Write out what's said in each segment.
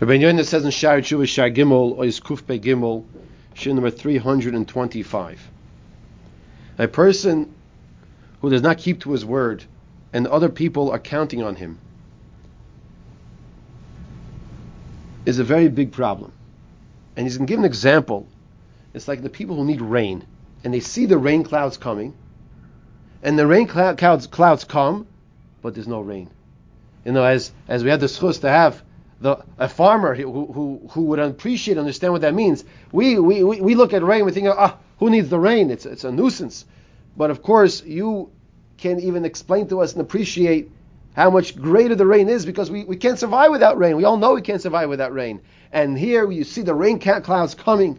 Rabbi Yonah says in Shar Tshuva Shar Gimel, is Kufpe Gimel, Shin number 325. A person who does not keep to his word and other people are counting on him is a very big problem. And he's going to give an example. It's like the people who need rain and they see the rain clouds coming and the rain clouds, clouds come, but there's no rain. You know, as, as we had the schus to have the, a farmer who, who, who would appreciate, understand what that means. We, we, we look at rain, we think, ah, who needs the rain? It's, it's a nuisance. But of course, you can even explain to us and appreciate how much greater the rain is because we, we can't survive without rain. We all know we can't survive without rain. And here you see the rain clouds coming,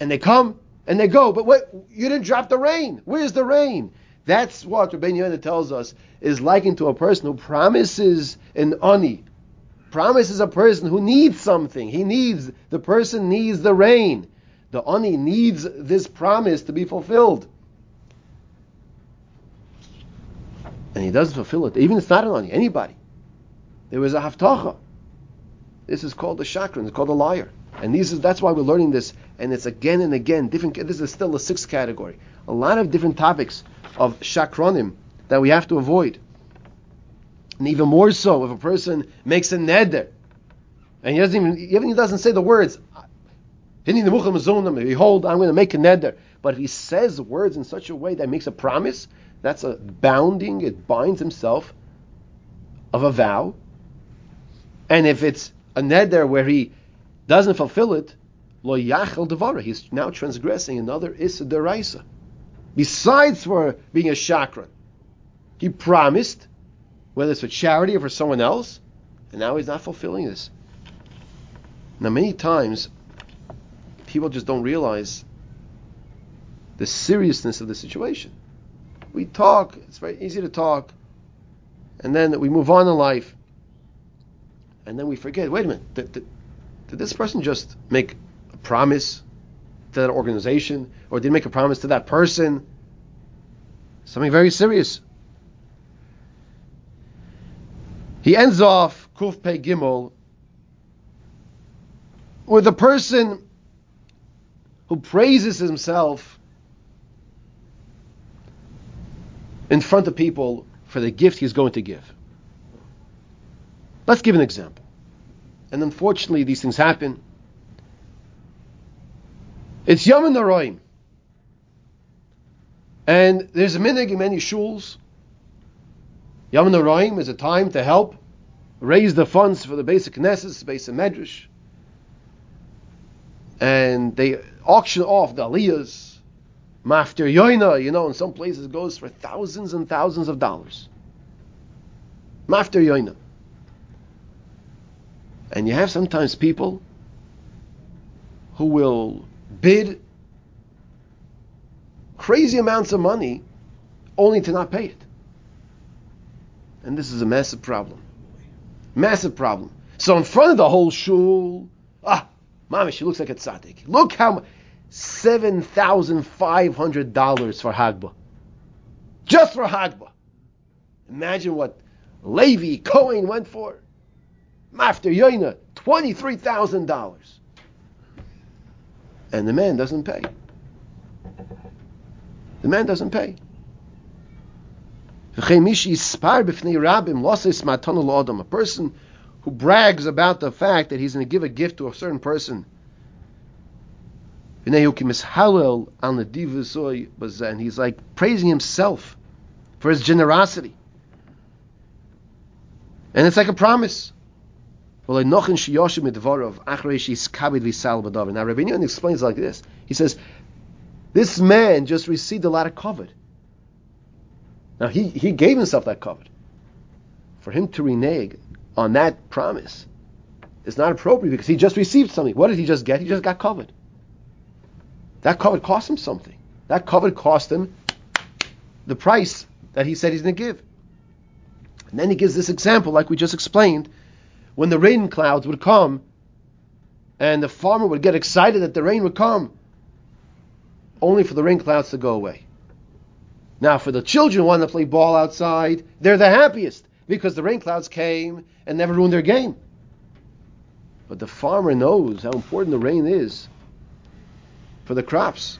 and they come and they go. But what? You didn't drop the rain. Where's the rain? That's what Rabbi Yehuda tells us is likened to a person who promises an ani, Promise is a person who needs something. He needs, the person needs the rain. The ani needs this promise to be fulfilled. And he doesn't fulfill it. Even it's not an ani, anybody. There was a haftacha. This is called a shakran. It's called a liar. And these is, that's why we're learning this. And it's again and again different. This is still a sixth category. A lot of different topics of shakronim that we have to avoid. And even more so if a person makes a neder, and he doesn't even, even he doesn't say the words, Behold, I'm going to make a neder. But if he says words in such a way that makes a promise, that's a bounding, it binds himself of a vow. And if it's a neder where he doesn't fulfill it, lo yachel he's now transgressing another issa deraisa. Besides for being a shakran, he promised, whether it's for charity or for someone else, and now he's not fulfilling this. Now, many times, people just don't realize the seriousness of the situation. We talk, it's very easy to talk, and then we move on in life, and then we forget wait a minute, did, did, did this person just make a promise to that organization, or did he make a promise to that person? Something very serious. He ends off Kuf Pe Gimel with a person who praises himself in front of people for the gift he's going to give. Let's give an example. And unfortunately, these things happen. It's Yom Noraim. And there's a minhag in many shuls Yom Noraim is a time to help raise the funds for the basic Knesset, basic Medrash. And they auction off the aliyahs. Maftir Yoina, you know, in some places goes for thousands and thousands of dollars. Maftir Yoina. And you have sometimes people who will bid crazy amounts of money only to not pay it. And this is a massive problem. Massive problem. So in front of the whole shul, ah, mommy, she looks like a tzaddik. Look how much. $7,500 for Hagbah. Just for Hagbah. Imagine what Levi Cohen went for. After Yoina, $23,000. And the man doesn't pay. The man doesn't pay. A person who brags about the fact that he's going to give a gift to a certain person. And he's like praising himself for his generosity. And it's like a promise. Now Rabbi explains like this. He says, this man just received a lot of kavod. Now he, he gave himself that kavod. For him to renege on that promise is not appropriate because he just received something. What did he just get? He just got kavod. That kavod cost him something. That kavod cost him the price that he said he's going to give. And then he gives this example, like we just explained, when the rain clouds would come and the farmer would get excited that the rain would come, only for the rain clouds to go away. Now, for the children who want to play ball outside, they're the happiest because the rain clouds came and never ruined their game. But the farmer knows how important the rain is for the crops.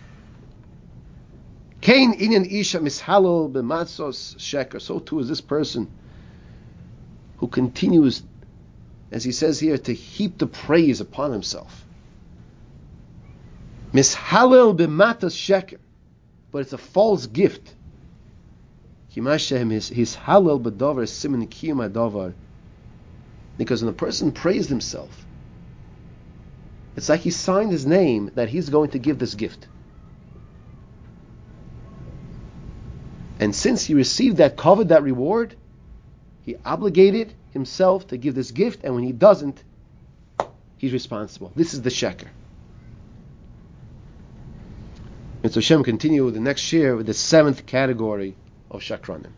Kain inyan isha mishalol b'matzos sheker. So too is this person who continues, as he says here, to heap the praise upon himself. Mishalel b'matzos sheker. But it's a false gift. Kimashem his his halal b'davar simin kiyum davar. Because when a person praised himself, it's like he signed his name that he's going to give this gift. And since he received that covered that reward, he obligated himself to give this gift, and when he doesn't, he's responsible. This is the sheker. And so Hashem continue with the next year with the seventh category of shakranim.